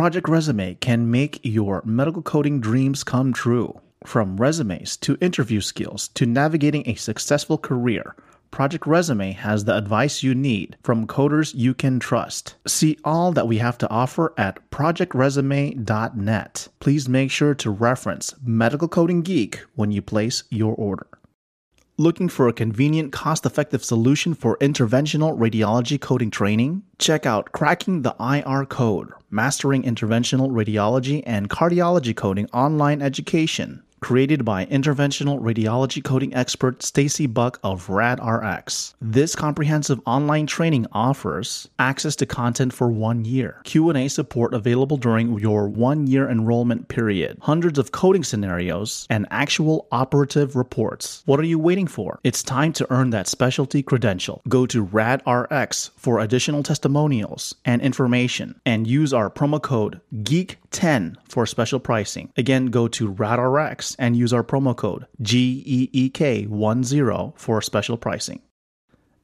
Project Resume can make your medical coding dreams come true. From resumes to interview skills to navigating a successful career, Project Resume has the advice you need from coders you can trust. See all that we have to offer at projectresume.net. Please make sure to reference Medical Coding Geek when you place your order. Looking for a convenient, cost effective solution for interventional radiology coding training? Check out Cracking the IR Code Mastering Interventional Radiology and Cardiology Coding Online Education created by interventional radiology coding expert Stacie Buck of RadRx. This comprehensive online training offers access to content for 1 year, Q&A support available during your 1-year enrollment period, hundreds of coding scenarios, and actual operative reports. What are you waiting for? It's time to earn that specialty credential. Go to RadRx for additional testimonials and information and use our promo code GEEK10 for special pricing. Again, go to RadRx and use our promo code GEEK10 for special pricing.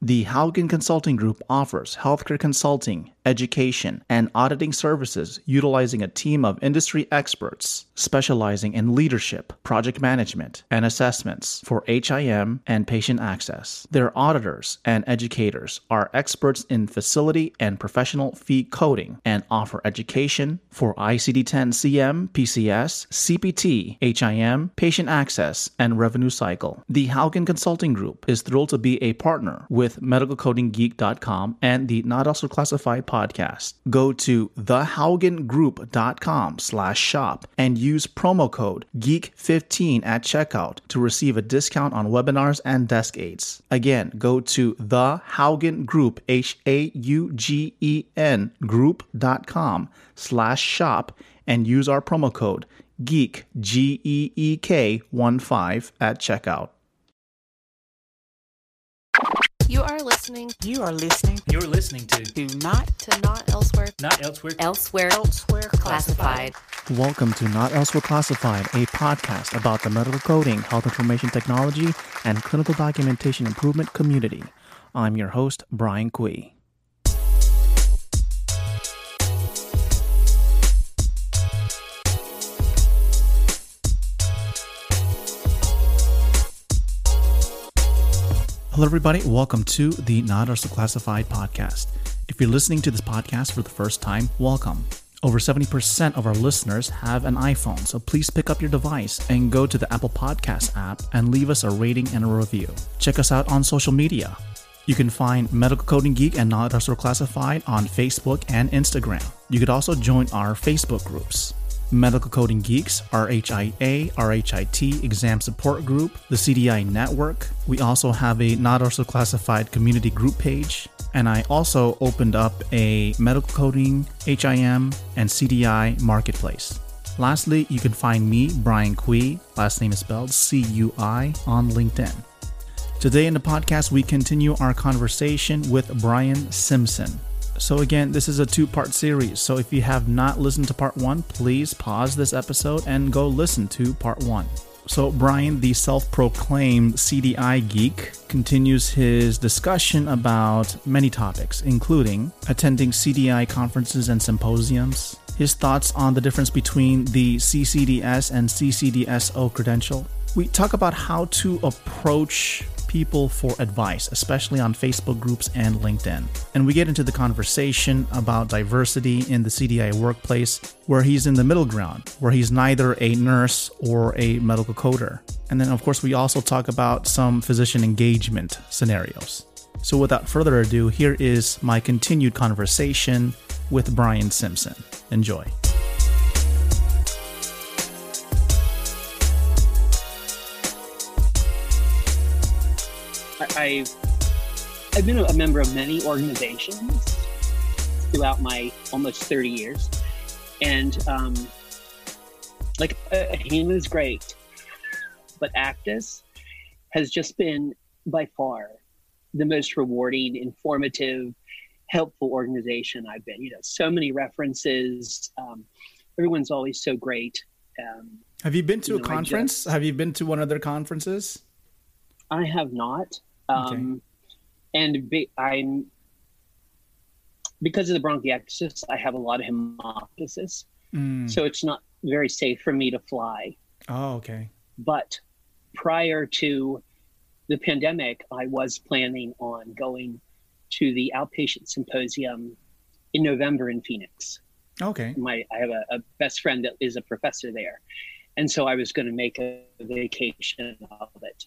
The Haugen Consulting Group offers healthcare consulting, education, and auditing services utilizing a team of industry experts specializing in leadership, project management, and assessments for HIM and patient access. Their auditors and educators are experts in facility and professional fee coding and offer education for ICD 10 CM, PCS, CPT, HIM, patient access, and revenue cycle. The Haugen Consulting Group is thrilled to be a partner with medicalcodinggeek.com and the Not Elsewhere Classified podcast. Go to thehaugengroup.com slash shop and use promo code GEEK15 at checkout to receive a discount on webinars and desk aids. Again, go to the Haugen Group, H-A-U-G-E-N group.com slash shop and use our promo code GEEK, G-E-E-K 15 at checkout. You are listening You are listening You're listening to Do Not to Not Elsewhere Not Elsewhere. Elsewhere, Elsewhere classified. Welcome to Not Elsewhere Classified, a podcast about the medical coding, health information technology, and clinical documentation improvement community. I'm your host, Brian Cui. Hello, everybody. Welcome to the Not Elsewhere Classified podcast. If you're listening to this podcast for the first time, welcome. Over 70% of our listeners have an iPhone, so please pick up your device and go to the Apple Podcast app and leave us a rating and a review. Check us out on social media. You can find Medical Coding Geek and Not Elsewhere Classified on Facebook and Instagram. You could also join our Facebook groups. Medical Coding Geeks, RHIA, RHIT Exam Support Group, the CDI Network. We also have a Not Elsewhere Classified community group page. And I also opened up a medical coding, HIM, and CDI marketplace. Lastly, you can find me, Brian Cui, last name is spelled C U I, on LinkedIn. Today in the podcast, we continue our conversation with Brian Simpson. So, again, this is a two part series. So, if you have not listened to part one, please pause this episode and go listen to part one. So, Brian, the self proclaimed CDI geek, continues his discussion about many topics, including attending CDI conferences and symposiums, his thoughts on the difference between the CCDS and CCDSO credential. We talk about how to approach people for advice, especially on Facebook groups and LinkedIn. And we get into the conversation about diversity in the CDI workplace, where he's in the middle ground, where he's neither a nurse or a medical coder. And then, of course, we also talk about some physician engagement scenarios. So, without further ado, here is my continued conversation with Brian Simpson. Enjoy. I- I've I've been a member of many organizations throughout my almost 30 years, and um, like uh, AHIMA is great, but ACDIS has just been by far the most rewarding, informative, helpful organization I've been. You know, so many references. Um, everyone's always so great. Um, Have you been to You a know, conference? just- Have you been to one of their conferences? I have not. Um, And be, I'm because of the bronchiectasis, I have a lot of hemoptysis, Mm. so it's not very safe for me to fly. Oh, okay. But prior to the pandemic, I was planning on going to the outpatient symposium in November in Phoenix. Okay. My I have a, a best friend that is a professor there, and so I was going to make a vacation of it,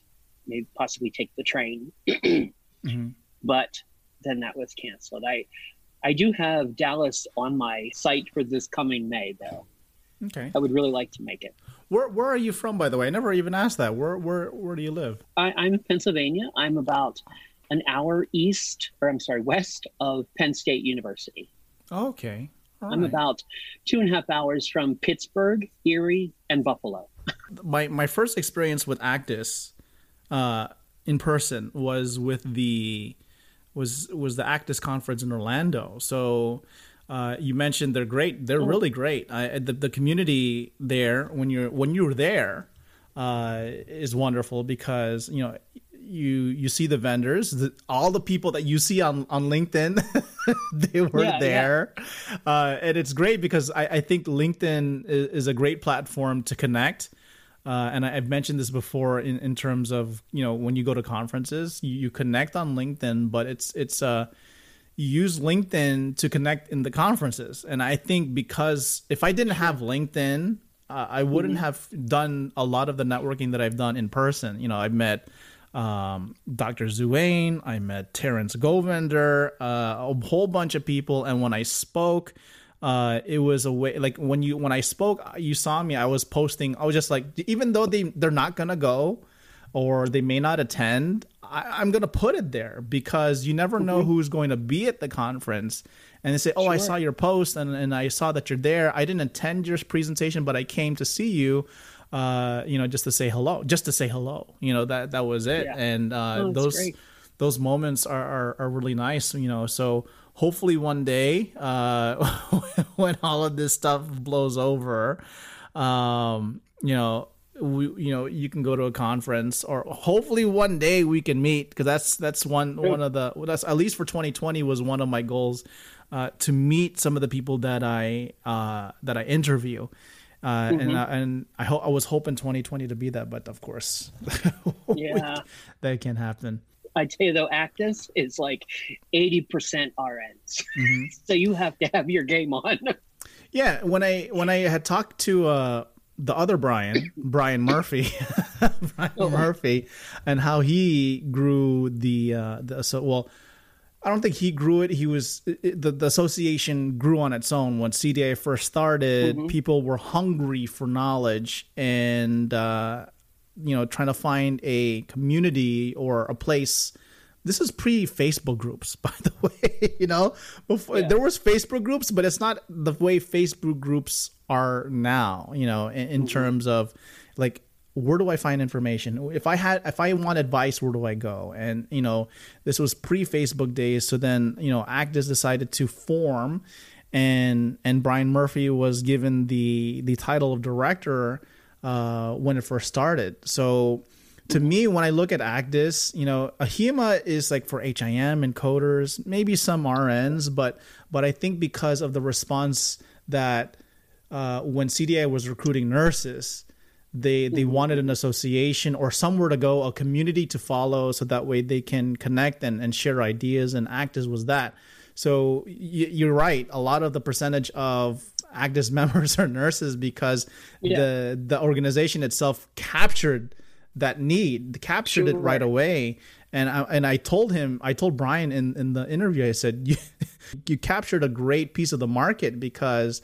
maybe possibly take the train, hmm but then that was canceled. I I do have Dallas on my site for this coming May though. Okay. I would really like to make it. Where Where are you from, by the way? I never even asked that. Where Where Where do you live? I, I'm in Pennsylvania. I'm about an hour east, or I'm sorry, west of Penn State University. Okay. All I'm right. about two and a half hours from Pittsburgh, Erie, and Buffalo. my my first experience with ACDIS uh, in person was with the was was the ACDIS conference in Orlando. So uh, you mentioned they're great. They're really great. I, the the community there when you're when you're there uh, is wonderful because you know you you see the vendors, the, all the people that you see on on LinkedIn, they were Yeah, yeah. there, Uh, and it's great because I, I think LinkedIn is, is a great platform to connect. Uh, and I, I've mentioned this before in, in terms of you know when you go to conferences, you, you connect on LinkedIn, but it's it's uh you use LinkedIn to connect in the conferences. And I think because if I didn't have LinkedIn, uh, I wouldn't have done a lot of the networking that I've done in person. You know, I've met um, Dr. Zuane, I met Terrence Govender, uh, a whole bunch of people. And when I spoke, uh, it was a way like when you when I spoke, you saw me. I was posting. I was just like, even though they they're not gonna go, or they may not attend, I, I'm gonna put it there because you never know who's going to be at the conference. And they say, "Oh, I saw your post, and, and I saw that you're there. I didn't attend your presentation, but I came to see you, uh, you know, just to say hello, just to say hello. You know, that that was it. Yeah. And uh, Oh, those great. those moments are, are are really nice. You know, so hopefully one day, uh, when all of this stuff blows over, um, you know, we you know you can go to a conference or hopefully one day we can meet because that's that's one one of the well, that's at least for 2020 was one of my goals uh, to meet some of the people that I uh, that I interview. Uh, and uh, and I hope I was hoping 2020 to be that, but of course, Yeah. that can't happen. I tell you though, ACDIS is like 80% RNs. so you have to have your game on. Yeah, when I when I had talked to uh, the other Brian, Brian Murphy, Brian Murphy, and how he grew the uh, the so well. I don't think he grew it. He was it, the the association grew on its own when CDA first started. People were hungry for knowledge and uh, you know trying to find a community or a place. This is pre Facebook groups, by the way. you know, before Yeah. there was Facebook groups, but it's not the way Facebook groups are now. You know, in, in mm-hmm. terms of like where do I find information? If I had, if I want advice, where do I go? And you know, this was pre Facebook days. So then, you know, ACDIS decided to form, and and Brian Murphy was given the the title of director uh, when it first started. So to me, when I look at ACDIS, you know, Ahima is like for HIM encoders, maybe some RNs, but but I think because of the response that uh, when CDI was recruiting nurses, they they wanted an association or somewhere to go, a community to follow, so that way they can connect and, and share ideas. And ACDIS was that. So y- you're right. A lot of the percentage of ACDIS members or nurses because Yeah. the the organization itself captured that need, captured it right away. And I, and I told him, I told Brian in, in the interview, I said, you, you captured a great piece of the market because,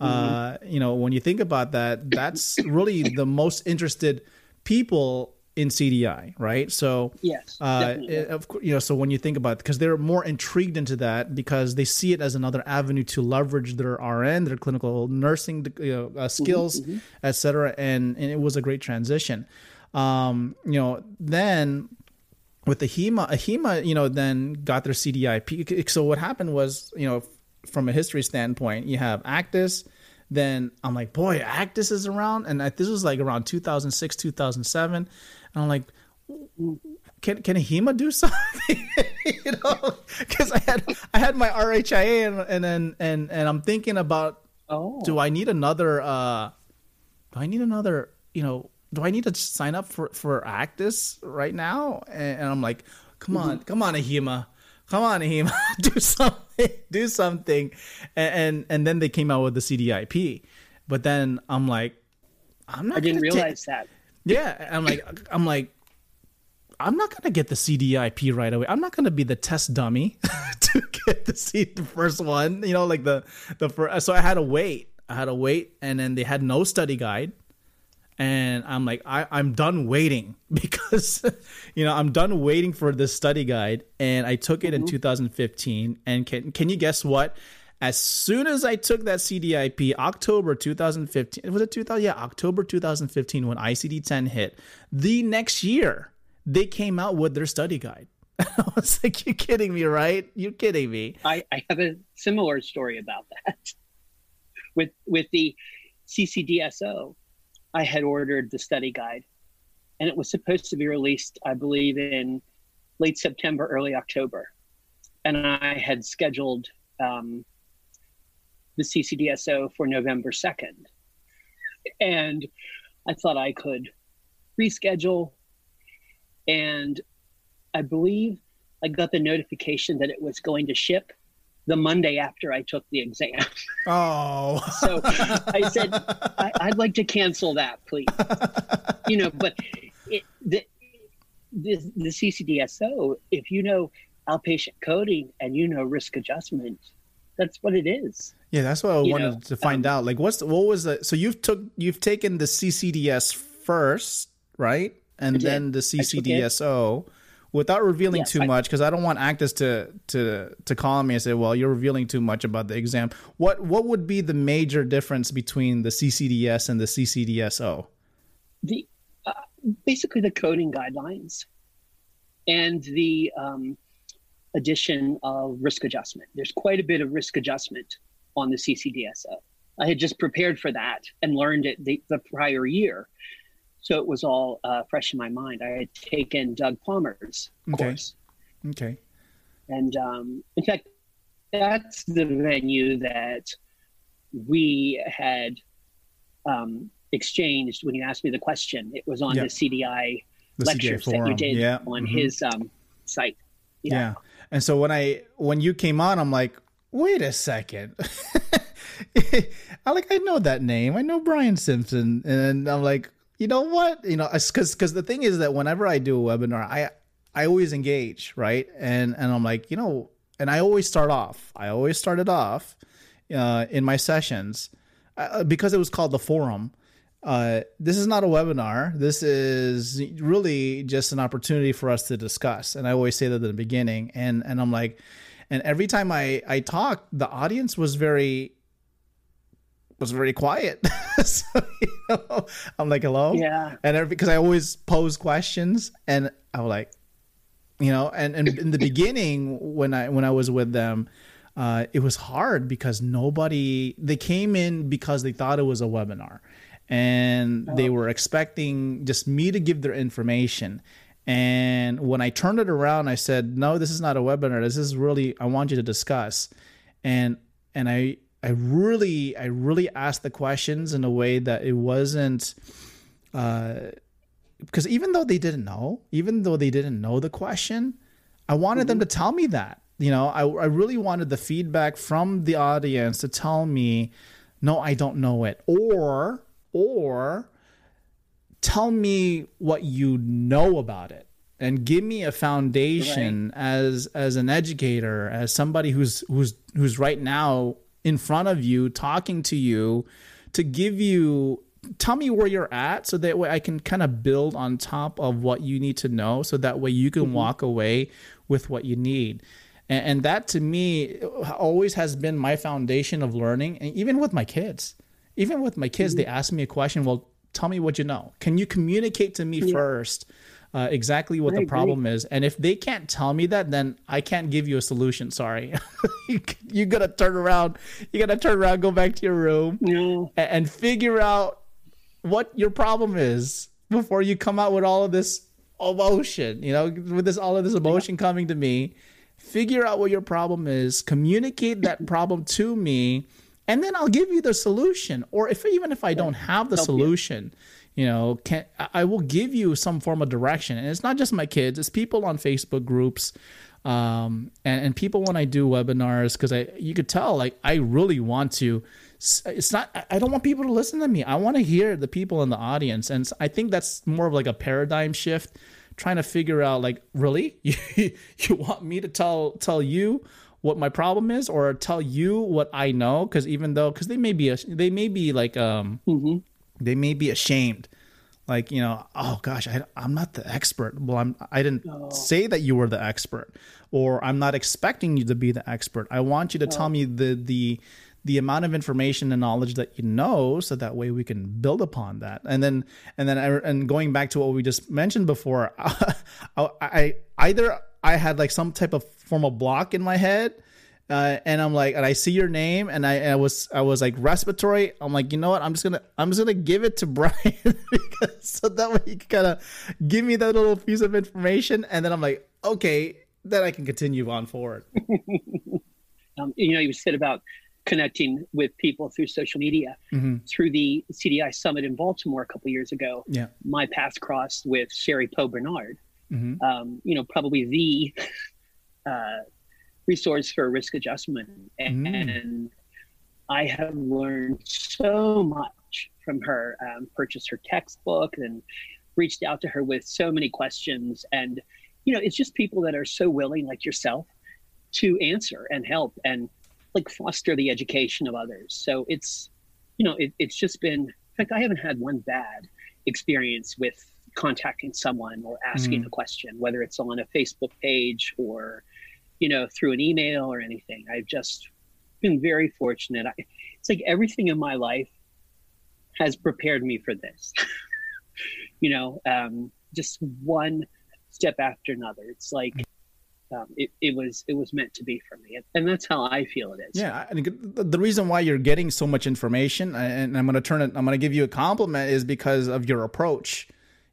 uh, you know, when you think about that, that's really the most interested people in CDI, right? So, Yes, uh, it- of you know, so when you think about it, because they're more intrigued into that because they see it as another avenue to leverage their RN, their clinical nursing you know, uh, skills, et cetera, and and it was a great transition. Um, you know, then with the AHIMA, AHIMA, you know, then got their CDIP. So what happened was, you know, from a history standpoint, you have ACDIS. Then I'm like, boy, ACDIS is around, and this was like around 2006, 2007, and I'm like, can can AHIMA do something? you know, because I had I had my RHIA and and then and and I'm thinking about Oh, do I need another uh do I need another you know do I need to sign up for for ACDIS right now? And, and I'm like, come on, come on, Ahima. Come on, Ahima, do something, do something. And, and and then they came out with the CDIP. But then I'm like, I'm not I didn't realize that. Yeah, I'm like, I'm like, I'm not gonna get the CDIP right away. I'm not gonna be the test dummy to get the C, the first one. You know, like the the first. So I had to wait. I had to wait, and then they had no study guide. And I'm like, I, I'm done waiting because, you know, I'm done waiting for this study guide. And I took it in mm-hmm. 2015. And can can you guess what? As soon as I took that CDIP, October 2015, was it 2000? Yeah, October 2015, when ICD 10 hit, the next year they came out with their study guide. I was like, you're kidding me, right? You're kidding me." I, I have a similar story about that. with with the CCDSO, I had ordered the study guide, and it was supposed to be released, I believe, in late September, early October, and I had scheduled um, the CCDSO for November second, and I thought I could reschedule, and I believe I got the notification that it was going to ship the Monday after I took the exam. Oh, So I said, I, I'd like to cancel that, please. You know, but it, the, the, the CCDSO, if you know outpatient coding and you know risk adjustment, that's what it is. Yeah, that's what I you wanted know, to find out. Like, what's the, what was the? So you've took you've taken the CCDS first, right, and then the. CCDSO, without revealing Yes, too I- much, because I don't want ACDIS to to to call me and say, "Well, you're revealing too much about the exam." What what would be the major difference between the CCDS and the CCDSO? the uh, basically the coding guidelines and the um, addition of risk adjustment. There's quite a bit of risk adjustment on the CCDSO. I had just prepared for that and learned it the, the prior year, so it was all uh, fresh in my mind. I had taken Doug Palmer's Okay. course, Okay. and um, in fact, that's the venue that we had um, exchanged when you asked me the question. It was on Yep. the CDI The lectures that you did Yeah. on mhm. his um, site. Yeah. And so when I when you came on, I'm like, wait a second. I like I know that name. I know Brian Simpson, and I'm like, you know what? You know, because because the thing is that whenever I do a webinar, I I always engage, right? And and I'm like, you know, and I always start off. I always started off uh, in my sessions uh, because it was called the forum. Uh, this is not a webinar. This is really just an opportunity for us to discuss. And I always say that at the beginning. And and I'm like, and every time I I talk, the audience was very was very quiet. so you know, I'm like, hello, Yeah. and because I always pose questions, and I'm like, you know, and, and in the beginning when I when I was with them, uh, it was hard because nobody they came in because they thought it was a webinar, and they were expecting just me to give their information. And when I turned it around, I said, "No, this is not a webinar. This is really I want you to discuss." And and I I really I really asked the questions in a way that it wasn't uh, because even though they didn't know, even though they didn't know the question, I wanted them to tell me that. You know, I, I really wanted the feedback from the audience to tell me, no, I don't know it, or or tell me what you know about it and give me a foundation as as an educator as somebody who's who's who's right now in front of you talking to you to give you tell me where you're at so that way I can kind of build on top of what you need to know so that way you can mm-hmm. walk away with what you need. And, and that to me always has been my foundation of learning and even with my kids even with my kids they ask me a question well tell me what you know. Can you communicate to me first uh, exactly what I the agree. problem is? And if they can't tell me that then i can't give you a solution sorry. You, you gotta turn around you gotta turn around go back to your room No. a- and figure out what your problem is before you come out with all of this emotion, you know, with this all of this emotion coming to me, figure out what your problem is, communicate that problem to me, and then I'll give you the solution. Or if even if I don't have the Help solution, you know, can I will give you some form of direction. And it's not just my kids; it's people on Facebook groups, um, and and people when I do webinars because I you could tell like I really want to. It's not. I- I don't want people to listen to me. I want to hear the people in the audience, and I think that's more of like a paradigm shift. Trying to figure out like really you, you want me to tell tell you what my problem is or tell you what I know because even though because they may be a, they may be like um Mhm. they may be ashamed. Like you know oh gosh I, i'm not the expert. Well i'm i didn't say that you were the expert or i'm not expecting you to be the expert. I want you to tell me the the the amount of information and knowledge that you know so that way we can build upon that. And then and then I, and going back to what we just mentioned before I, I either i had like some type of formal block in my head uh, and I'm like, and I see your name, and I, and I was, I was like respiratory. I'm like, you know what? I'm just gonna, I'm just gonna give it to Brian because so that way he can kind of give me that little piece of information, and then I'm like, okay, then I can continue on forward. Um, you know, you said about connecting with people through social media. Mhm. Through the CDI Summit in Baltimore a couple years ago, Yeah. my paths crossed with Sheri Poe Bernard. Mhm. Um, you know, probably the uh, resource for risk adjustment, and, Mm. I have learned so much from her. Um, purchased her textbook and reached out to her with so many questions, and you know, it's just people that are so willing, like yourself, to answer and help and like foster the education of others. So it's, you know, it, it's just been. In fact, I haven't had one bad experience with contacting someone or asking Mm. a question, whether it's on a Facebook page or, you know, through an email or anything. I've just been very fortunate. I, it's like everything in my life has prepared me for this. you know, um, just one step after another. It's like um, it, it was it was meant to be for me, and that's how I feel it is. Yeah, I think the the reason why you're getting so much information, and I'm going to turn it, I'm going to give you a compliment, is because of your approach.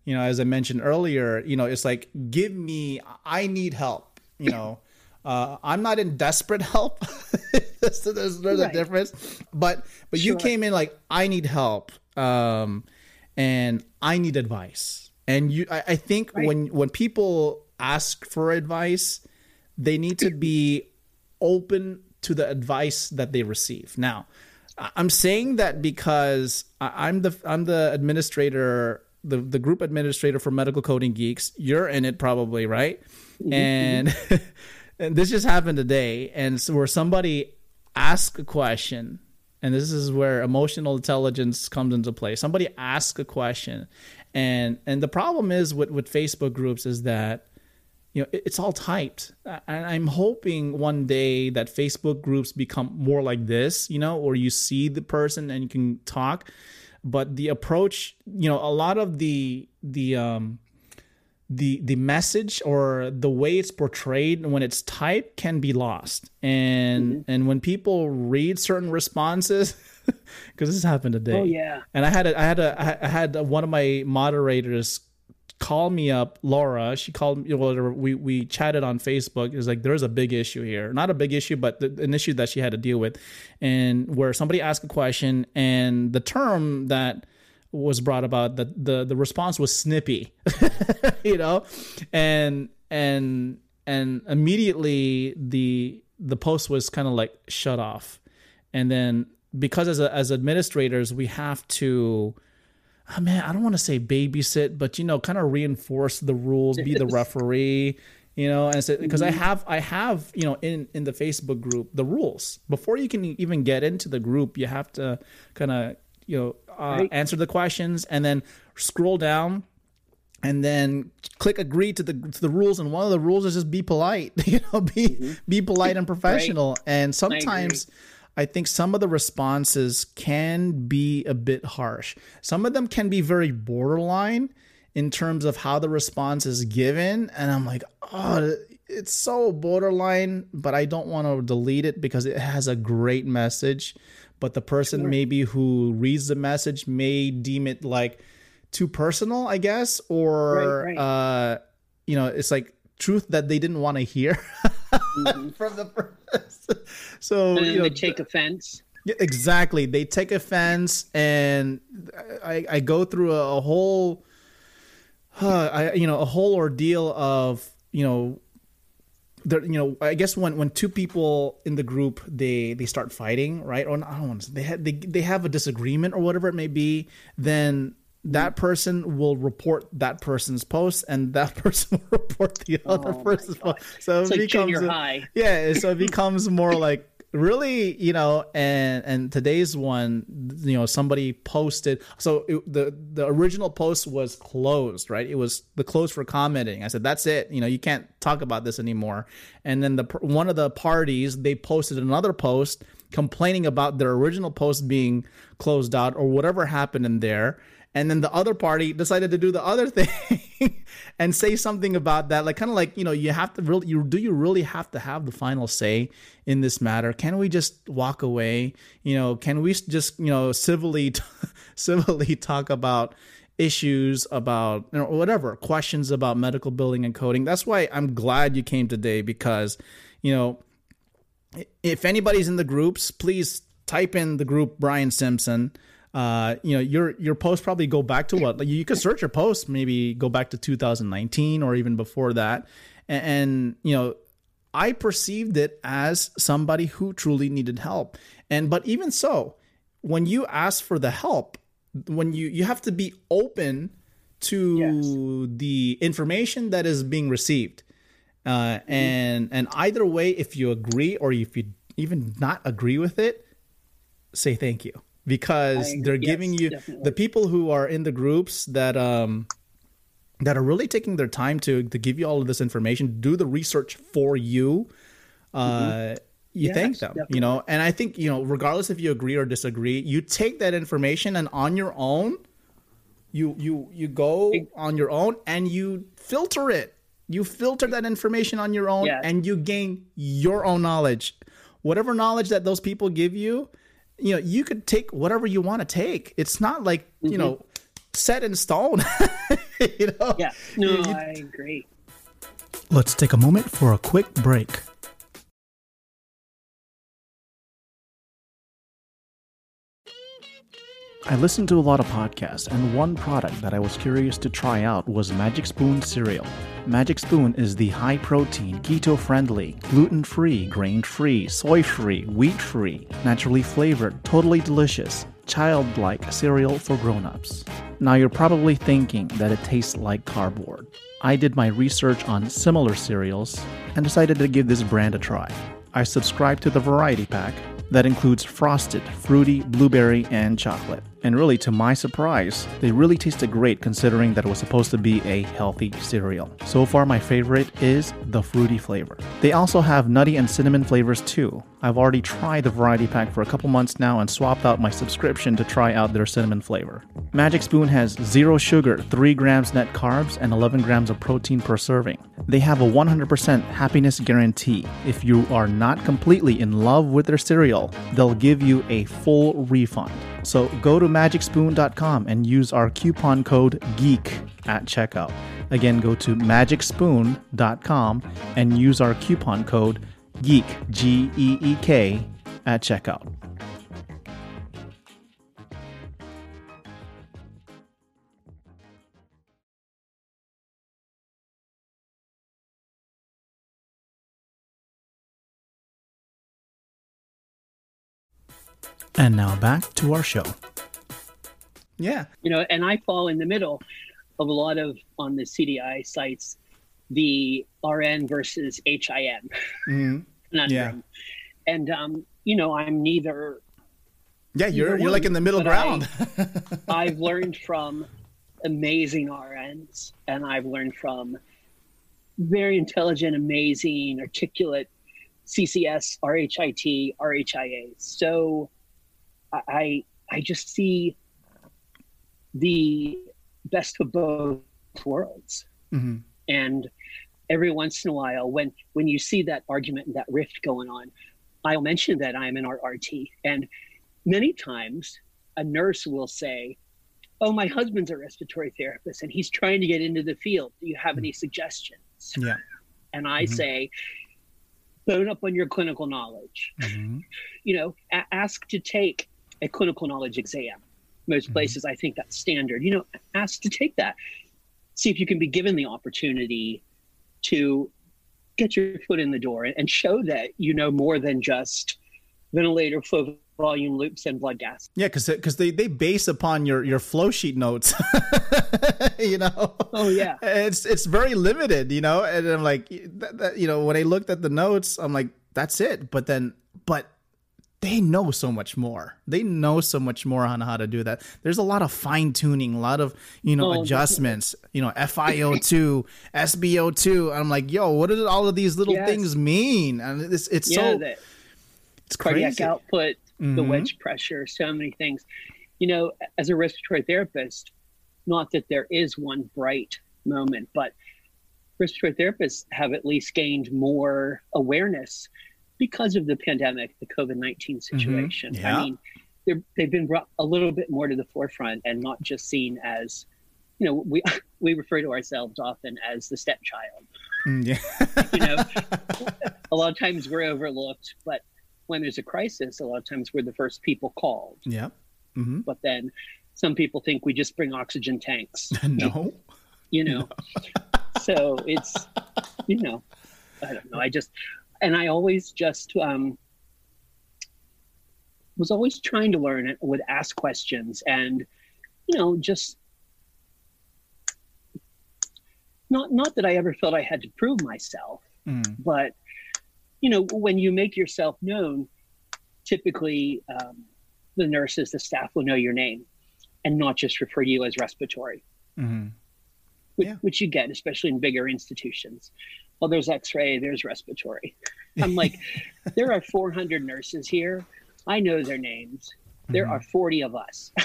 You know, as I mentioned earlier, you know, it's like, give me, I need help. You know, uh, I'm not in desperate help. there's there's, there's a difference, but but you came in like, I need help, um, and I need advice. And you, I, I think Right. when when people ask for advice, they need to be open to the advice that they receive. Now, I'm saying that because I- I'm the I'm the administrator, the the group administrator for Medical Coding Geeks. You're in it probably, right? And and this just happened today, and so where somebody asked a question, and this is where emotional intelligence comes into play. Somebody asks a question, and and the problem is with with Facebook groups is that you know it- it's all typed and i'm hoping one day that facebook groups become more like this you know or you see the person and you can talk but the approach you know a lot of the the um the the message or the way it's portrayed when it's typed can be lost. And and when people read certain responses because this happened today. Oh yeah. and I had a, I had a, I had one of my moderators call me up, Laura. She called me. Well, we we chatted on Facebook. It was like there's a big issue here, not a big issue, but the, an issue that she had to deal with, and where somebody asked a question, and the term that was brought about the the the response was snippy, you know, and and and immediately the the post was kind of like shut off, and then because as a, as administrators we have to oh man, I don't want to say babysit, but you know, kind of reinforce the rules, be the referee, you know, and because I mm-hmm. have I have you know in in the Facebook group the rules before you can even get into the group, you have to kind of you know uh, Right. answer the questions and then scroll down. And then click agree to the to the rules, and one of the rules is just be polite. You know, be mm-hmm. be polite and professional. And sometimes I think some of the responses can be a bit harsh. Some of them can be very borderline in terms of how the response is given. And I'm like, oh, it's so borderline, but I don't want to delete it because it has a great message. But the person maybe who reads the message may deem it like too personal, I guess, or Right, right. uh, you know, it's like truth that they didn't want to hear Mhm. from the first. So and then you know, they take offense. exactly. They take offense, and I, I go through a, a whole, uh, I, you know, a whole ordeal of you know, there, you know, I guess when when two people in the group they they start fighting, right? Or I don't want to. They have they they have a disagreement or whatever it may be, then. That person will report that person's post, and that person will report the other Oh person's post. So It's it like becomes a- yeah so it becomes more like really you know and and today's one you know somebody posted so it, the the original post was closed right? It was the closed for commenting. I said that's it. You know you can't talk about this anymore. And then the one of the parties they posted another post complaining about their original post being closed out or whatever happened in there and then the other party decided to do the other thing and say something about that. Like kind of like you know you have to really you do you really have to have the final say in this matter? Can we just walk away? You know can we just you know civilly civilly talk about issues about you know whatever questions about medical billing and coding? That's why i'm glad you came today because you know if anybody's in the groups, please type in the group Brian Simpson. Uh, you know, your your post probably go back to what? Like you could search your post, maybe go back to 2019 or even before that, and, and you know, I perceived it as somebody who truly needed help. And but even so, when you ask for the help, when you you have to be open to the information that is being received. Uh, and and either way, if you agree or if you even not agree with it, say thank you because I- they're yes, giving you definitely. the people who are in the groups that um that are really taking their time to to give you all of this information, do the research for you. Uh, you Yes, thank them, definitely. you know, and I think you know, regardless if you agree or disagree, you take that information and on your own, you you you go on your own and you filter it you filter that information on your own Yeah. and you gain your own knowledge whatever knowledge that those people give you you know you could take whatever you want to take it's not like you know set in stone you know Mm-hmm. Yeah. No, You- you- I agree. Let's take a moment for a quick break. I listened to a lot of podcasts, and one product that I was curious to try out was Magic Spoon cereal. Magic Spoon is the high protein, keto friendly, gluten free, grain free, soy free, wheat free, naturally flavored, totally delicious, childlike cereal for grown ups. Now you're probably thinking that it tastes like cardboard. I did my research on similar cereals and decided to give this brand a try. I subscribed to the variety pack that includes frosted, fruity, blueberry, and chocolate. And really, to my surprise, they really tasted great considering that it was supposed to be a healthy cereal. So far, my favorite is the fruity flavor. They also have nutty and cinnamon flavors too. I've already tried the variety pack for a couple months now and swapped out my subscription to try out their cinnamon flavor. Magic Spoon has zero sugar, 3 grams net carbs, and 11 grams of protein per serving. They have a 100% happiness guarantee. If you are not completely in love with their cereal, they'll give you a full refund. So go to magicspoon.com and use our coupon code GEEK at checkout. Again, go to magicspoon.com and use our coupon code GEEK, G E E K, at checkout. And now back to our show. Yeah. you know and i fall in the middle of a lot of on the cdi sites the rn versus him hmm conundrum. And um you know i'm neither Yeah, you're you're like in the middle but I- ground. i've learned from amazing rns and i've learned from very intelligent amazing articulate ccs rhit rhias so i i just see the best of both worlds. Hmm and every once in a while when when you see that argument and that rift going on i'll mention that i'm an rt and many times a nurse will say oh, my husband's a respiratory therapist and he's trying to get into the field. Do you have any mm-hmm. suggestions? Yeah. And I mm-hmm. say, bone up on your clinical knowledge. Mhm. You know, a- ask to take a clinical knowledge exam. Most mm-hmm. places, I think that's standard. You know, ask to take that. See if you can be given the opportunity to get your foot in the door and show that you know more than just ventilator flow volume loops and blood gas. Yeah, because because they, they base upon your your flow sheet notes, you know. Oh yeah. it's it's very limited, you know. And I'm like, that, that, you know, when I looked at the notes, I'm like, that's it. But then, but they know so much more. They know so much more on how to do that. There's a lot of fine tuning, a lot of you know Oh, adjustments. You know, FiO two, SpO two. I'm like, yo, what do all of these little Yes. things mean? And it's it's yeah, so the it's cardiac crazy. output, the Mhm. wedge pressure, so many things. You know, as a respiratory therapist, not that there is one bright moment, but respiratory therapists have at least gained more awareness because of the pandemic, the COVID 19 situation. Yeah. I mean, they're, they've been brought a little bit more to the forefront and not just seen as, you know, we, we refer to ourselves often as the stepchild. Mm, yeah. You know, a lot of times we're overlooked, but when there's a crisis, a lot of times we're the first people called. yeah. hmm But then some people think we just bring oxygen tanks, no. you know. so it's, you know, I don't know. I just, and I always just um, was always trying to learn it, would ask questions and, you know, just not not that I ever felt I had to prove myself, Mm. but you know when you make yourself known typically um, the nurses the staff will know your name and not just refer to you as respiratory hmm which, Yeah. which you get especially in bigger institutions well there's x-ray there's respiratory i'm like there are 400 nurses here i know their names there Mm-hmm. are 40 of us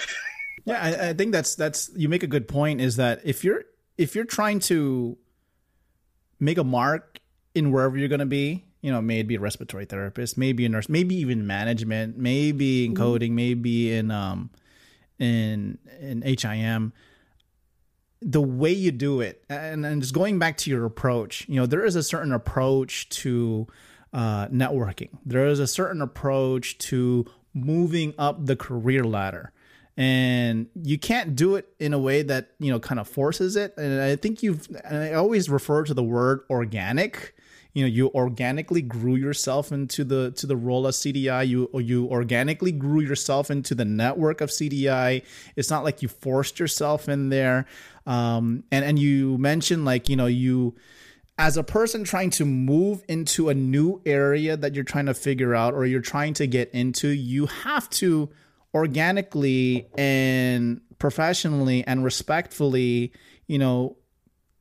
Yeah, I, I think that's that's you make a good point. Is that if you're if you're trying to make a mark in wherever you're going to be, you know, maybe a respiratory therapist, maybe a nurse, maybe even management, maybe in coding, maybe in um in in HIM. The way you do it, and, and just going back to your approach, you know, there is a certain approach to uh, networking. There is a certain approach to moving up the career ladder. And you can't do it in a way that you know kind of forces it. And i think you've i always refer to the word organic. You know you organically grew yourself into the to the role of cdi you you organically grew yourself into the network of cdi it's not like you forced yourself in there um and and you mentioned like you know you as a person trying to move into a new area that you're trying to figure out or you're trying to get into, you have to organically and professionally and respectfully, you know,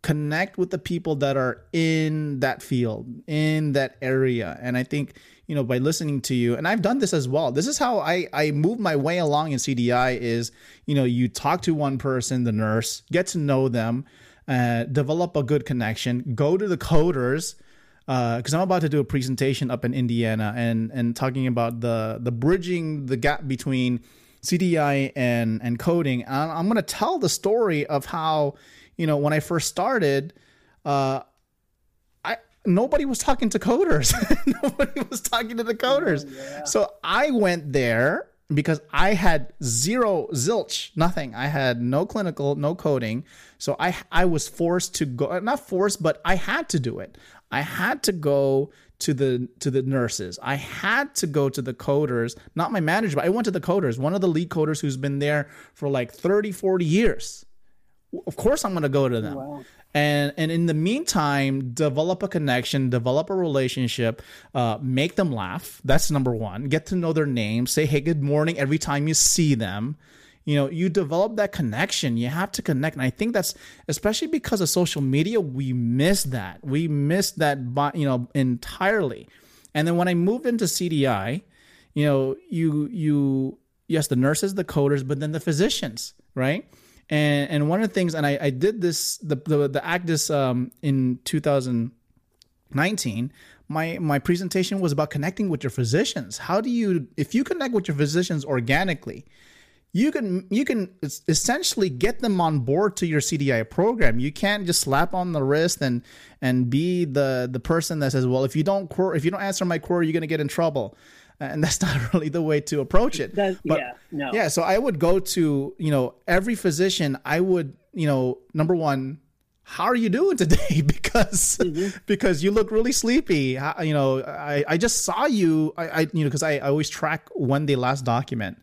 connect with the people that are in that field, in that area. And I think, you know, by listening to you, and I've done this as well. This is how I I move my way along in CDI is, you know, you talk to one person, the nurse, get to know them, uh, develop a good connection, go to the coders because I'm about to do a presentation up in Indiana and and talking about the the bridging the gap between CDI and and coding. And I'm going to tell the story of how you know when I first started, uh, I nobody was talking to coders. nobody was talking to the coders. So I went there because I had zero zilch, nothing. I had no clinical, no coding. So I I was forced to go not forced, but I had to do it. I had to go to the to the nurses. I had to go to the coders, not my manager, but I went to the coders, one of the lead coders who's been there for like 30, 40 years. Of course I'm going to go to them. Wow. and and in the meantime develop a connection develop a relationship uh, make them laugh. That's number one. Get to know their name say hey good morning every time you see them. You know you develop that connection. You have to connect. And i think that's especially because of social media we miss that. We miss that you know entirely. And then when i moved into cdi you know you you yes the nurses the coders but then the physicians right and and one of the things and i, I did this the the, the acdis um in 2019 my my presentation was about connecting with your physicians how do you if you connect with your physicians organically you can you can essentially get them on board to your CDI program. You can't just slap on the wrist and and be the the person that says, "Well, if you don't if you don't answer my query, you're going to get in trouble." And that's not really the way to approach it. But- yeah, no. yeah, so I would go to, you know, every physician, I would, you know, number one, how are you doing today? because mm-hmm. because you look really sleepy. How- you know, I, I just saw you. I, I you know because I, I always track when the last document,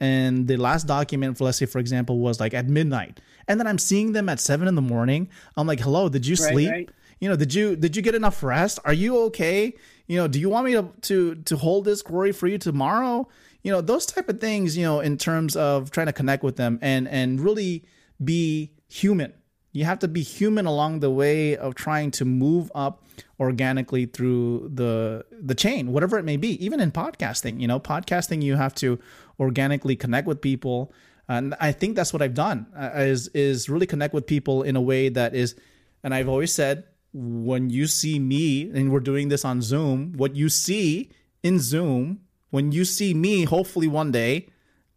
and the last document, for let's say for example, was like at midnight, and then I'm seeing them at seven in the morning. I'm like, hello, did you Right, sleep? right. You know, did you did you get enough rest? Are you okay? You know, do you want me to to to hold this query for you tomorrow? You know, those type of things. You know, in terms of trying to connect with them and and really be human. You have to be human along the way of trying to move up organically through the the chain, whatever it may be. Even in podcasting, you know, podcasting you have to organically connect with people, and I think that's what I've done uh, is is really connect with people in a way that is. And I've always said when you see me, and we're doing this on Zoom, what you see in Zoom, when you see me, hopefully one day,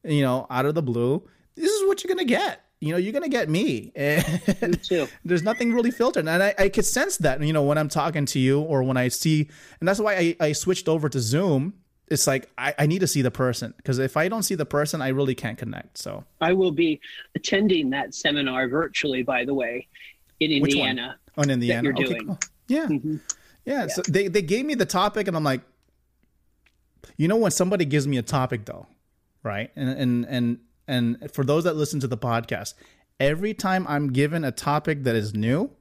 you know, out of the blue, this is what you're gonna get. You know, you're gonna get me. And Me too. there's nothing really filtered. And I, I could sense that, you know, when I'm talking to you or when I see, and that's why I, I switched over to Zoom. It's like I, I need to see the person because if I don't see the person, I really can't connect. So I will be attending that seminar virtually, by the way, in? Indiana. Oh, and in the end, okay, doing. cool. Yeah. Mhm. yeah, So they they gave me the topic, and I'm like, you know, when somebody gives me a topic, though, right? And and and and for those that listen to the podcast, every time I'm given a topic that is new,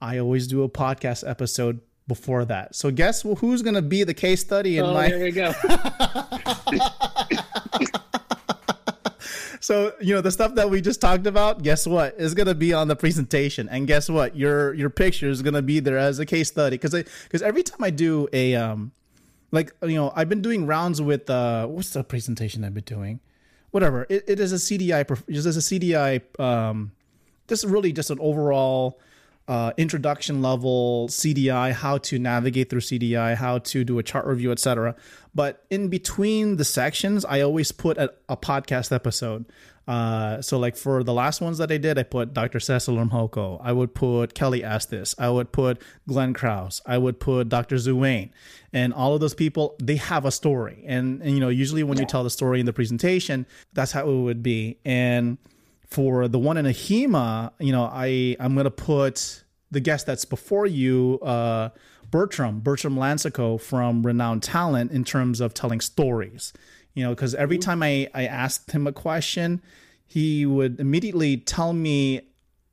I always do a podcast episode before that. So guess who's going to be the case study in Oh, my there we go. So you know the stuff that we just talked about. Guess what is going to be on the presentation, and guess what your your picture is going to be there as a case study. Because because every time I do a um, like you know I've been doing rounds with uh, what's the presentation I've been doing, whatever. It, it is a CDI. Just as a CDI. Um, this is really just an overall uh, introduction level CDI, how to navigate through CDI, how to do a chart review, etc. But in between the sections, I always put a, a podcast episode. Uh, so like for the last ones that I did, I put Dr. Cecil Mhoko. I would put Kelly Estes. I would put Glenn Krause. I would put Dr. Zuwain. And all of those people, they have a story. And, and you know, usually when you tell the story in the presentation, that's how it would be. And for the one in AHIMA, you know, I I'm gonna put the guest that's before you, uh, Bertram Bertram Lansico from Renowned Talent in terms of telling stories. You know, because every time I I asked him a question, he would immediately tell me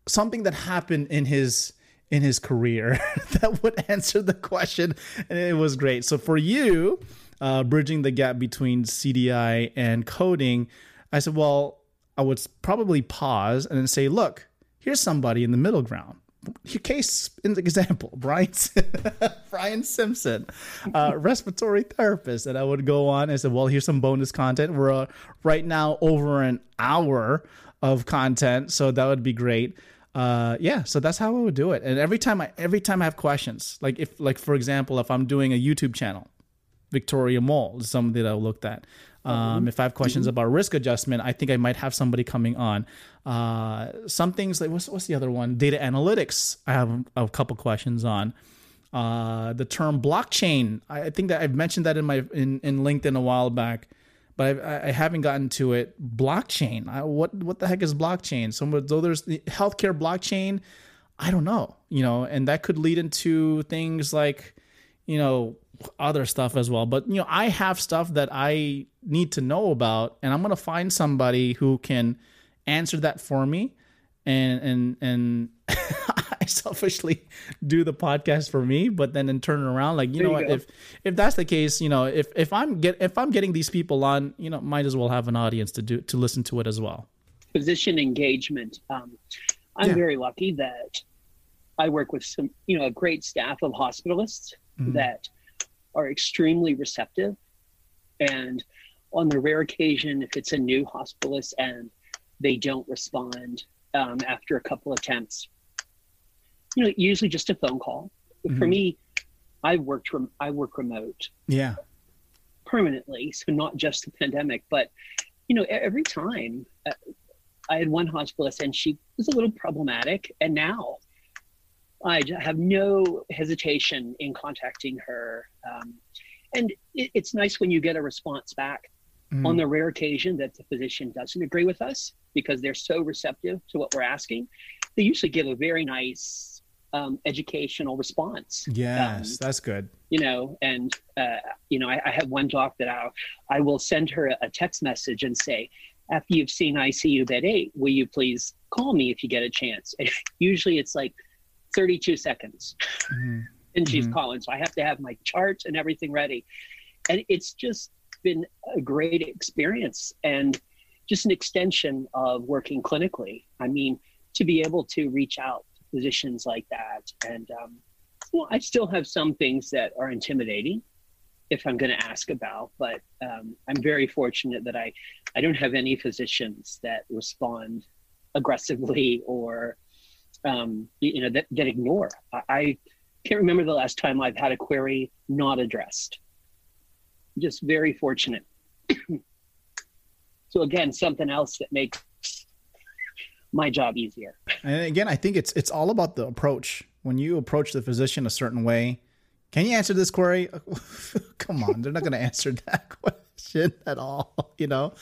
something that happened in his in his career that would answer the question and it was great. So for you uh, bridging the gap between cdi and coding i said well i would probably pause and then say look here's somebody in the middle ground your case in example brian brian simpson uh, respiratory therapist. And i would go on and say well here's some bonus content. We're uh, right now over an hour of content so that would be great. Uh yeah so that's how i would do it. And every time i every time i have questions like if like for example if i'm doing a youtube channel victoria Mall is something that i looked at um, if I have questions about risk adjustment, I think I might have somebody coming on. Uh, some things like what's what's the other one? Data analytics. I have a couple questions on. Uh, the term blockchain. I I think that I've mentioned that in my in, in LinkedIn a while back, but I, I haven't gotten to it. Blockchain. I, what what the heck is blockchain? So though there's the healthcare blockchain, I don't know. You know, and that could lead into things like, you know, other stuff as well. But you know, I have stuff that I need to know about, and I'm gonna find somebody who can answer that for me, and and and I selfishly do the podcast for me, but then in turn around, like you There know you what, if if that's the case, you know, if if I'm get if I'm getting these people on, you know, might as well have an audience to do to listen to it as well. physician engagement. Um, I'm Yeah. very lucky that I work with some, you know, a great staff of hospitalists Mhm. that are extremely receptive. And on the rare occasion, if it's a new hospitalist and they don't respond um, after a couple attempts, you know, usually just a phone call. For Mhm. me, I worked from I work remote Yeah. permanently, so not just the pandemic, but you know, every time uh, I had one hospitalist and she was a little problematic, and now I have no hesitation in contacting her. Um, and it, it's nice when you get a response back Mhm. on the rare occasion that the physician doesn't agree with us because they're so receptive to what we're asking. They usually give a very nice um, educational response yes, um, that's good. you know and uh, you know I, I have one doc that I, I will send her a, a text message and say after you've seen icu bed 8 will you please call me if you get a chance and usually it's like 32 seconds Mhm. and she's Mhm. calling so i have to have my charts and everything ready and it's just been a great experience and just an extension of working clinically i mean to be able to reach out to physicians like that and um, well, I still have some things that are intimidating if I'm going to ask about, but um, I'm very fortunate that I, I don't have any physicians that respond aggressively or, um, you, know, that, that ignore. I, I can't remember the last time I've had a query not addressed. Just very fortunate. so again, something else that makes my job easier. And again, I think it's it's all about the approach. When you approach the physician a certain way, can you answer this query? Come on, they're not going to answer that question at all. You know,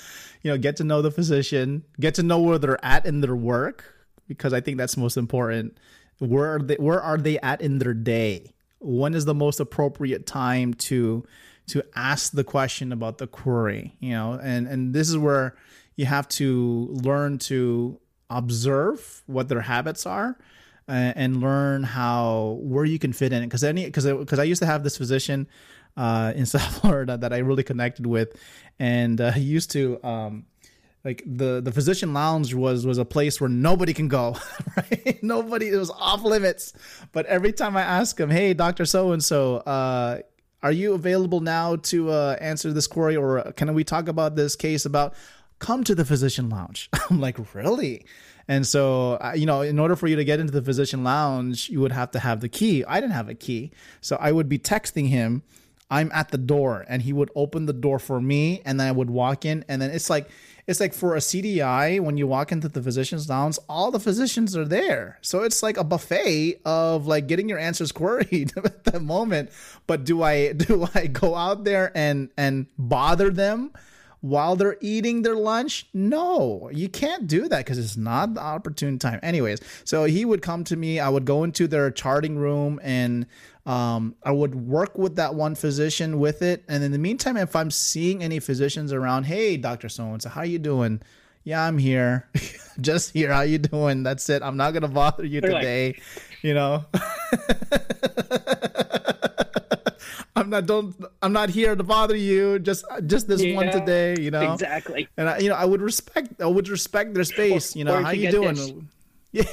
you know, get to know the physician, get to know where they're at in their work, because I think that's most important. Where are they? Where are they at in their day? When is the most appropriate time to to ask the question about the query? You know, and and this is where you have to learn to observe what their habits are uh, and learn how where you can fit in because any because because I used to have this physician uh, in South Florida that I really connected with, and uh, he used to um, like the the physician lounge was was a place where nobody can go, right? nobody it was off limits. But every time I ask him, "Hey, Doctor So and So, uh are you available now to uh, answer this query, or can we talk about this case about?" Come to the physician lounge. I'm like, really? And so, uh, you know, in order for you to get into the physician lounge, you would have to have the key. I didn't have a key. So I would be texting him, I'm at the door, and he would open the door for me, and then I would walk in. And then it's like, it's like for a CDI, when you walk into the physician's lounge, all the physicians are there. So it's like a buffet of like getting your answers queried at that moment. But do I do I go out there and and bother them? while they're eating their lunch? No, you can't do that because it's not the opportune time. Anyways, so he would come to me. I would go into their charting room and um, I would work with that one physician with it. And in the meantime, if I'm seeing any physicians around, hey, Doctor So and So, how you doing? Yeah, I'm here. Just here. How you doing? That's it. I'm not gonna bother you They're like- today. you know. I'm not don't I'm not here to bother you. Just just this one today, you know. Exactly. And I, you know, I would respect I would respect their space. You know, how you doing? this. Yeah.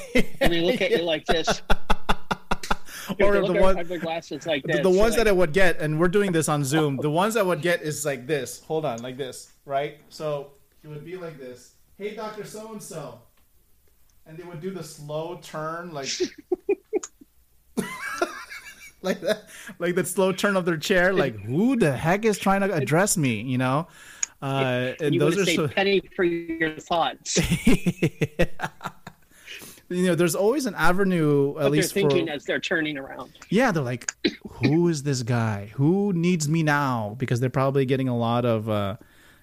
And they look at you like this. Or the one under glasses like the, this. the ones like, that I would get, and we're doing this on Zoom. The ones I would get is like this. Hold on, like this, right? So it would be like this. Hey, Doctor So and So, and they would do the slow turn, like. like that, like the slow turn of their chair. Like, who the heck is trying to address me? You know, uh, and you those are say so. penny for your thoughts. you know, there's always an avenue, at they're least for thinking as they're turning around. yeah, they're like, who is this guy? Who needs me now? Because they're probably getting a lot of, uh,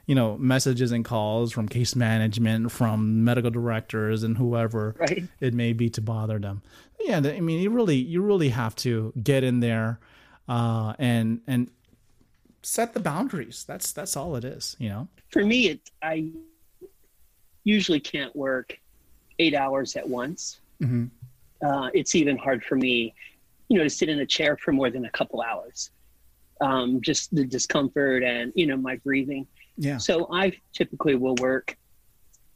you know, messages and calls from case management, from medical directors, and whoever Right. it may be to bother them. Yeah, I mean, you really, you really have to get in there, uh, and and set the boundaries. That's that's all it is. You know. For me, it, I usually can't work eight hours at once. Mhm. Uh, it's even hard for me, you know, to sit in a chair for more than a couple hours. Um, just the discomfort and you know my breathing. Yeah. So I typically will work,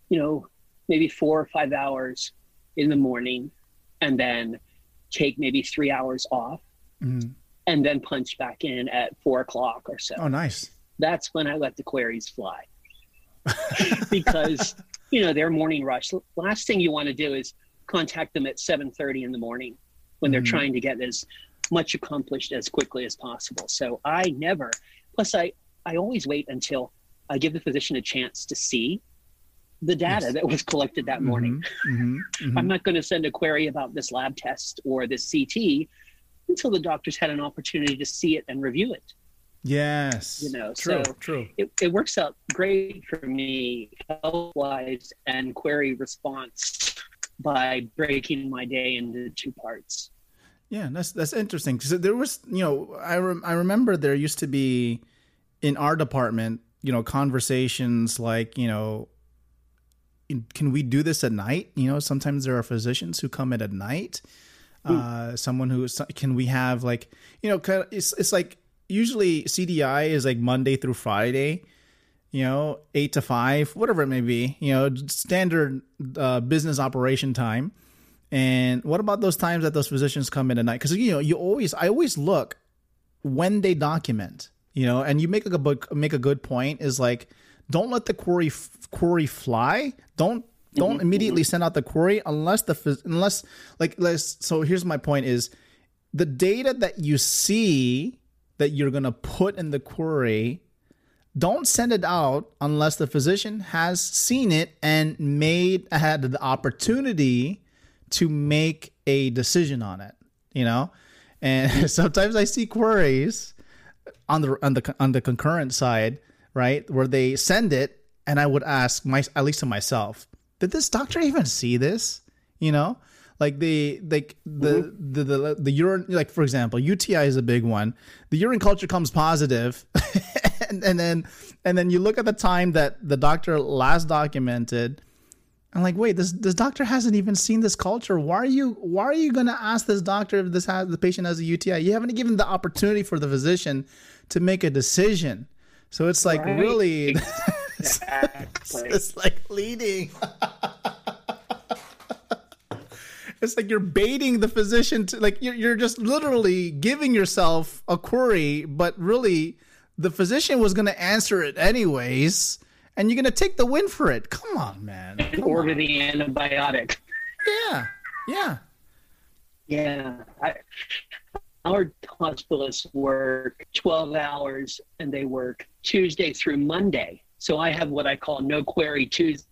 you know, maybe four or five hours in the morning, and then take maybe three hours off, Mhm. and then punch back in at four o'clock or so. Oh, nice. That's when I let the queries fly, because you know their morning rush. Last thing you want to do is contact them at seven thirty in the morning when they're Mhm. trying to get as much accomplished as quickly as possible. So I never. Plus, I I always wait until I give the physician a chance to see the data Yes. that was collected that morning. Mhm, mhm, I'm mhm. not going to send a query about this lab test or this CT until the doctor's had an opportunity to see it and review it. Yes. You know, true, so- true. It, it works out great for me health wise and query response by breaking my day into two parts. Yeah, that's that's interesting. So there was, you know, I rem- I remember there used to be in our department, you know, conversations like, you know, can we do this at night? You know, sometimes there are physicians who come in at night. Uh, someone who can we have like, you know, it's it's like usually CDI is like Monday through Friday. You know, eight to five, whatever it may be. You know, standard uh, business operation time. And what about those times that those physicians come in at night? Because you know, you always, I always look when they document. You know, and you make a good make a good point is like, don't let the query f- query fly. Don't don't immediately send out the query unless the unless like let's. So here's my point: is the data that you see that you're gonna put in the query don't send it out unless the physician has seen it and made had the opportunity to make a decision on it you know? And sometimes i see queries on the on the on the concurrent side right where they send it and i would ask my at least to myself did this doctor even see this? You know like the like the, the the the urine like for example UTI is a big one. The urine culture comes positive, and, and then and then you look at the time that the doctor last documented. I'm like, wait, this this doctor hasn't even seen this culture. Why are you why are you gonna ask this doctor if this has the patient has a UTI? You haven't given the opportunity for the physician to make a decision. So it's like Right. really Exactly. it's like leading. It's like you're baiting the physician to like you're, you're just literally giving yourself a query, but really the physician was going to answer it anyways, and you're going to take the win for it. Come on, man. Come order on. the antibiotic. Yeah, yeah. Yeah. I, our hospitalists work 12 hours and they work Tuesday through Monday. So I have what I call no query Tuesdays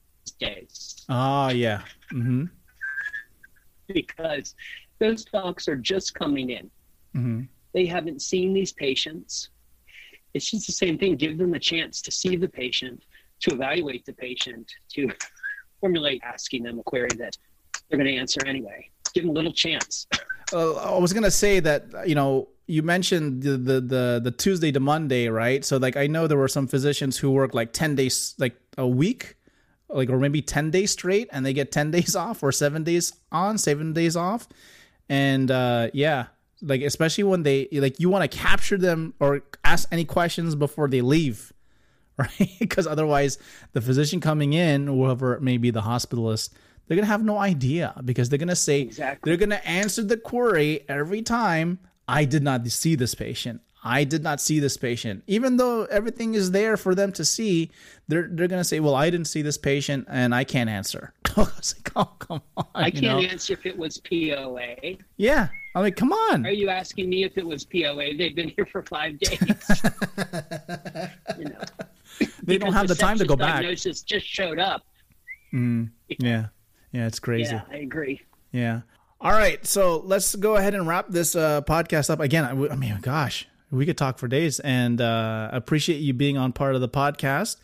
Oh, yeah. Mm-hmm. Because those docs are just coming in. Mm-hmm. They haven't seen these patients. It's just the same thing. Give them a chance to see the patient, to evaluate the patient, to formulate asking them a query that they're going to answer anyway. Give them a little chance. uh, I was gonna say that you know you mentioned the, the the the Tuesday to Monday, right? So like I know there were some physicians who work like ten days, like a week, like or maybe ten days straight, and they get ten days off or seven days on, seven days off, and uh, yeah, like especially when they like you want to capture them or ask any questions before they leave. Right, because otherwise, the physician coming in, whoever it may be, the hospitalist, they're gonna have no idea because they're gonna say Exactly. they're going to answer the query every time. I did not see this patient. I did not see this patient. Even though everything is there for them to see, they're they're going to say, "Well, I didn't see this patient, and I can't answer." I was like, "Oh, come on!" I can't know? answer if it was POA. Yeah, I'm like, "Come on!" Are you asking me if it was POA? They've been here for five days. you know, they don't have the time to go back. Diagnosis just showed up. Mm, yeah, yeah, it's crazy. Yeah, I agree. Yeah. All right. So let's go ahead and wrap this uh, podcast up. Again, I, w- I mean, gosh, we could talk for days. And uh, appreciate you being on part of the podcast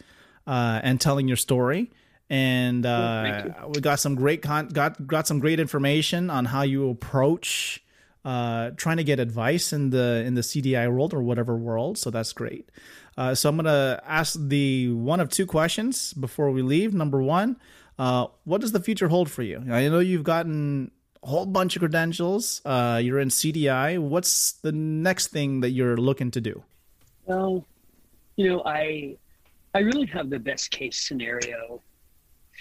uh, and telling your story. And uh, we got some great con- got got some great information on how you approach uh, trying to get advice in the in the CDI world or whatever world. So that's great. Uh, so I'm gonna ask the one of two questions before we leave. Number one, uh, what does the future hold for you? I know you've gotten whole bunch of credentials. Uh, you're in CDI. What's the next thing that you're looking to do? Well, you know, I I really have the best case scenario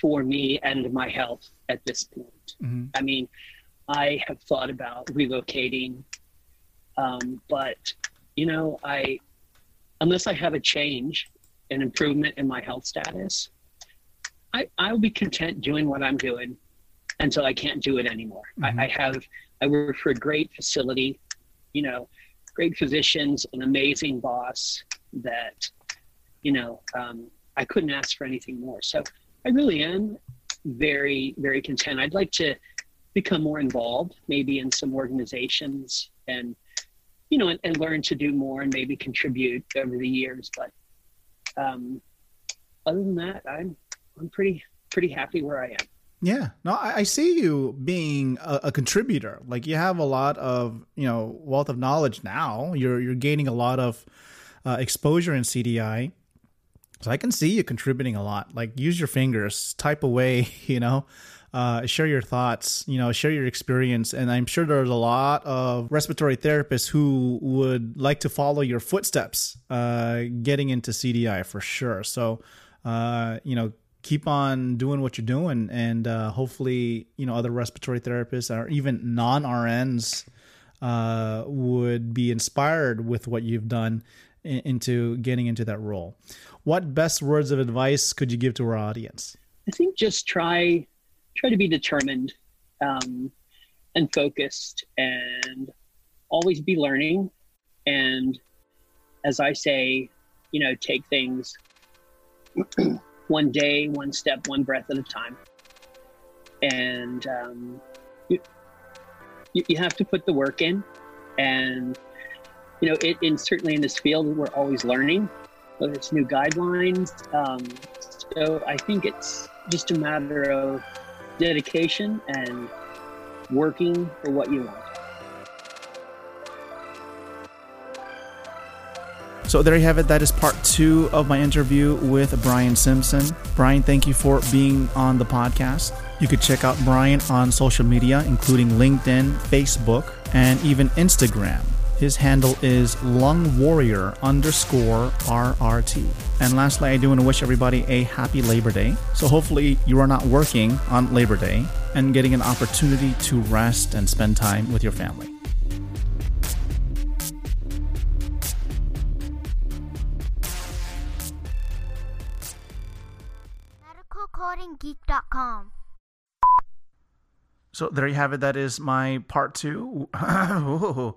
for me and my health at this point. Mhm. I mean, I have thought about relocating, um, but you know, I unless I have a change, an improvement in my health status, I I'll be content doing what I'm doing until I can't do it anymore. Mhm. I, I have I work for a great facility, you know, great physicians, an amazing boss that, you know, um, I couldn't ask for anything more. So I really am very, very content. I'd like to become more involved, maybe in some organizations and, you know, and, and learn to do more and maybe contribute over the years. But um, other than that, I'm, I'm pretty, pretty happy where I am. Yeah, no, I, I see you being a, a, contributor. Like you have a lot of you know wealth of knowledge now. You're you're gaining a lot of uh, exposure in CDI, so I can see you contributing a lot. Like use your fingers, type away, you know, uh, share your thoughts, you know, share your experience. And I'm sure there's a lot of respiratory therapists who would like to follow your footsteps, uh, getting into CDI for sure. So, uh, you know, keep on doing what you're doing, and uh, hopefully, you know, other respiratory therapists or even non RNs uh, would be inspired with what you've done in, into getting into that role. What best words of advice could you give to our audience? I think just try try to be determined um, and focused, and always be learning. And as I say, you know, take things one day, one step, one breath at a time. And um, you, you have to put the work in. And, you know, it, in certainly in this field, we're always learning, whether it's new guidelines. Um, so I think it's just a matter of dedication and working for what you want. So there you have it. That is part two of my interview with Brian Simpson. Brian, thank you for being on the podcast. You could check out Brian on social media, including LinkedIn, Facebook, and even Instagram. His handle is Lung Warrior underscore RRT. And lastly, I do want to wish everybody a happy Labor Day. So hopefully you are not working on Labor Day and getting an opportunity to rest and spend time with your family. medicalcodinggeek.com. So there you have it. That is my part two.